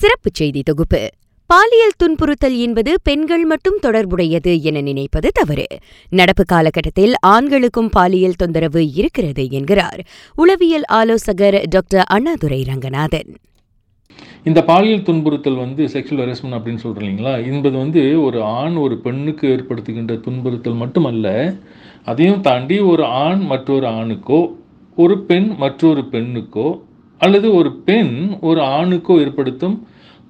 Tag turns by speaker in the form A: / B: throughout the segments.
A: சிறப்புச் செய்தி தொகுப்பு. பாலியல் துன்புறுத்தல் என்பது பெண்கள் மட்டும் தொடர்புடையது என நினைப்பது தவறு. நடப்பு காலகட்டத்தில் ஆண்களுக்கும் பாலியல் தொந்தரவு இருக்கிறது என்கிறார் உளவியல் ஆலோசகர் டாக்டர் அண்ணாதுரை ரங்கநாதன்.
B: இந்த பாலியல் துன்புறுத்தல் வந்து செக்ஷுவல் ஹரஸ்மெண்ட் அப்படின்னு சொல்கிறோம் இல்லைங்களா? என்பது வந்து ஒரு ஆண் ஒரு பெண்ணுக்கு ஏற்படுத்துகின்ற துன்புறுத்தல் மட்டுமல்ல அதையும் தாண்டி ஒரு ஆண் மற்றொரு ஆணுக்கோ ஒரு பெண் மற்றொரு பெண்ணுக்கோ அல்லது ஒரு பெண் ஒரு ஆணுக்கோ ஏற்படுத்தும்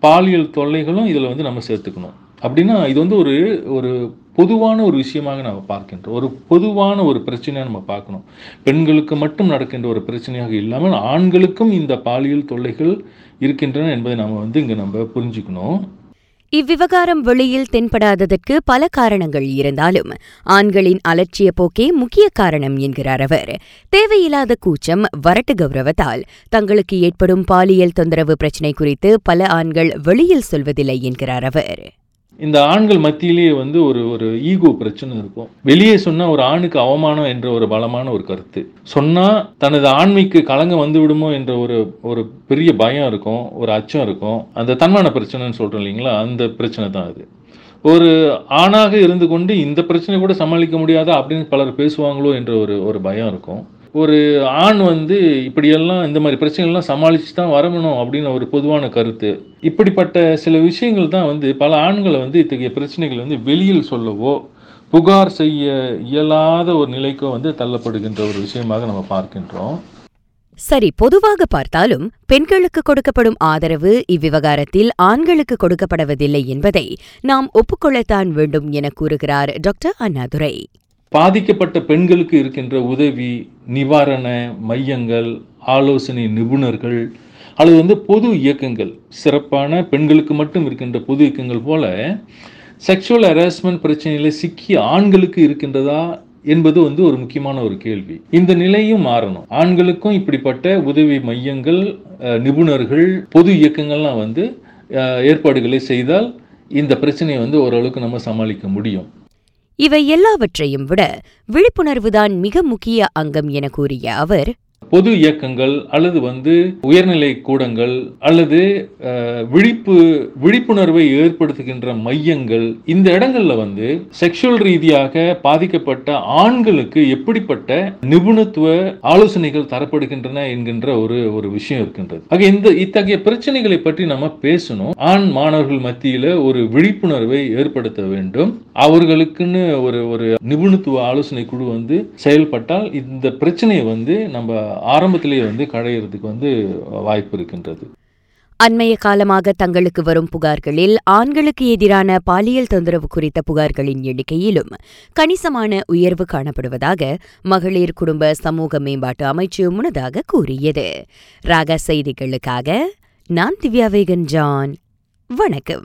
B: பாலியல் தொல்லைகளும் இதில் வந்து நம்ம சேர்த்துக்கணும். அப்படின்னா இது வந்து ஒரு ஒரு பொதுவான ஒரு விஷயமாக நம்ம பார்க்கின்றோம் ஒரு பொதுவான ஒரு பிரச்சனையாக நம்ம பார்க்கணும். பெண்களுக்கு மட்டும் நடக்கின்ற ஒரு பிரச்சனையாக இல்லாமல் ஆண்களுக்கும் இந்த பாலியல் தொல்லைகள் இருக்கின்றன என்பதை நம்ம வந்து இங்கே நம்ம புரிஞ்சுக்கணும்.
A: இவ்விவகாரம் வெளியில் தென்படாததற்கு பல காரணங்கள் இருந்தாலும் ஆண்களின் அலட்சிய போக்கே முக்கிய காரணம் என்கிறார் அவர். தேவையில்லாத கூச்சம் வரட்டு கௌரவத்தால் தங்களுக்கு ஏற்படும் பாலியல் தொந்தரவு பிரச்சினை குறித்து பல ஆண்கள் வெளியில் சொல்வதில்லை என்கிறார் அவர்.
B: இந்த ஆண்கள் மத்தியிலேயே வந்து ஒரு ஒரு ஈகோ பிரச்சனை இருக்கும். வெளியே சொன்னால் ஒரு ஆணுக்கு அவமானம் என்ற ஒரு பலமான ஒரு கருத்து. சொன்னால் தனது ஆண்மைக்கு கலங்க வந்து விடுமோ என்ற ஒரு ஒரு பெரிய பயம் இருக்கும் ஒரு அச்சம் இருக்கும். அந்த தன்மான பிரச்சனைன்னு சொல்கிறோம் இல்லைங்களா? அந்த பிரச்சனை தான் அது. ஒரு ஆணாக இருந்து கொண்டு இந்த பிரச்சனை கூட சமாளிக்க முடியாதா அப்படின்னு பலர் பேசுவாங்களோ என்ற ஒரு ஒரு பயம் இருக்கும். ஒரு ஆண் வந்து இப்படியெல்லாம் இந்த மாதிரி பிரச்சனைகள்லாம் சமாளித்து தான் வரணும் அப்படின்னு ஒரு பொதுவான கருத்து. இப்படிப்பட்ட சில விஷயங்கள் தான் வந்து பல ஆண்களை வந்து இத்தகைய பிரச்சனைகள் வந்து வெளியில் சொல்லவோ புகார் செய்ய இயலாத ஒரு நிலைக்கோ வந்து தள்ளப்படுகின்ற ஒரு விஷயமாக நம்ம பார்க்கின்றோம்.
A: சரி பொதுவாக பார்த்தாலும் பெண்களுக்கு கொடுக்கப்படும் ஆதரவு இவ்விவகாரத்தில் ஆண்களுக்கு கொடுக்கப்படுவதில்லை என்பதை நாம் ஒப்புக்கொள்ளத்தான் வேண்டும் என கூறுகிறார் டாக்டர் அண்ணாதுரை.
B: பாதிக்கப்பட்ட பெண்களுக்கு இருக்கின்ற உதவி நிவாரண மையங்கள் ஆலோசனை நிபுணர்கள் அல்லது வந்து பொது இயக்கங்கள் சிறப்பான பெண்களுக்கு மட்டும் இருக்கின்ற பொது இயக்கங்கள் போல செக்ஷுவல் ஹராஸ்மெண்ட் பிரச்சனையில் சிக்கிய ஆண்களுக்கு இருக்கின்றதா என்பது வந்து ஒரு முக்கியமான ஒரு கேள்வி. இந்த நிலையும் மாறணும். ஆண்களுக்கும் இப்படிப்பட்ட உதவி மையங்கள் நிபுணர்கள் பொது இயக்கங்கள்லாம் வந்து ஏற்பாடுகளை செய்தால் இந்த பிரச்சனையை வந்து ஓரளவுக்கு நம்ம சமாளிக்க முடியும்.
A: இவை எல்லாவற்றையும் விட விழிப்புணர்வுதான் மிக முக்கிய அங்கம் என கூறிய அவர்
B: பொது இயக்கங்கள் அல்லது வந்து உயர்நிலை கூடங்கள் அல்லது விழிப்பு விழிப்புணர்வை ஏற்படுத்துகின்ற மையங்கள் இந்த இடங்கள்ல வந்து செக்ஷுவல் ரீதியாக பாதிக்கப்பட்ட ஆண்களுக்கு எப்படிப்பட்ட நிபுணத்துவ ஆலோசனைகள் தரப்படுகின்றன என்கின்ற ஒரு ஒரு விஷயம் இருக்கின்றது. ஆக இந்த இத்தகைய பிரச்சனைகளை பற்றி நம்ம பேசணும். ஆண் மாணவர்கள் மத்தியில ஒரு விழிப்புணர்வை ஏற்படுத்த வேண்டும். அவர்களுக்குன்னு ஒரு ஒரு நிபுணத்துவ ஆலோசனை குழு வந்து செயல்பட்டால் இந்த பிரச்சனையை வந்து நம்ம ஆரம்பத்திலேயே வந்து களையிறதுக்கு வந்து வாய்ப்பு இருக்கின்றது.
A: அண்மைய காலமாக தங்களுக்கு வரும் புகார்களில் ஆண்களுக்கு எதிரான பாலியல் தொந்தரவு குறித்த புகார்களின் எண்ணிக்கையிலும் கணிசமான உயர்வு காணப்படுவதாக மகளிர் குடும்ப சமூக மேம்பாட்டு அமைச்சு முன்னதாக கூறியது. ராக செய்திகளுக்காக நான் திவ்யா வேகன் ஜான் வணக்கம்.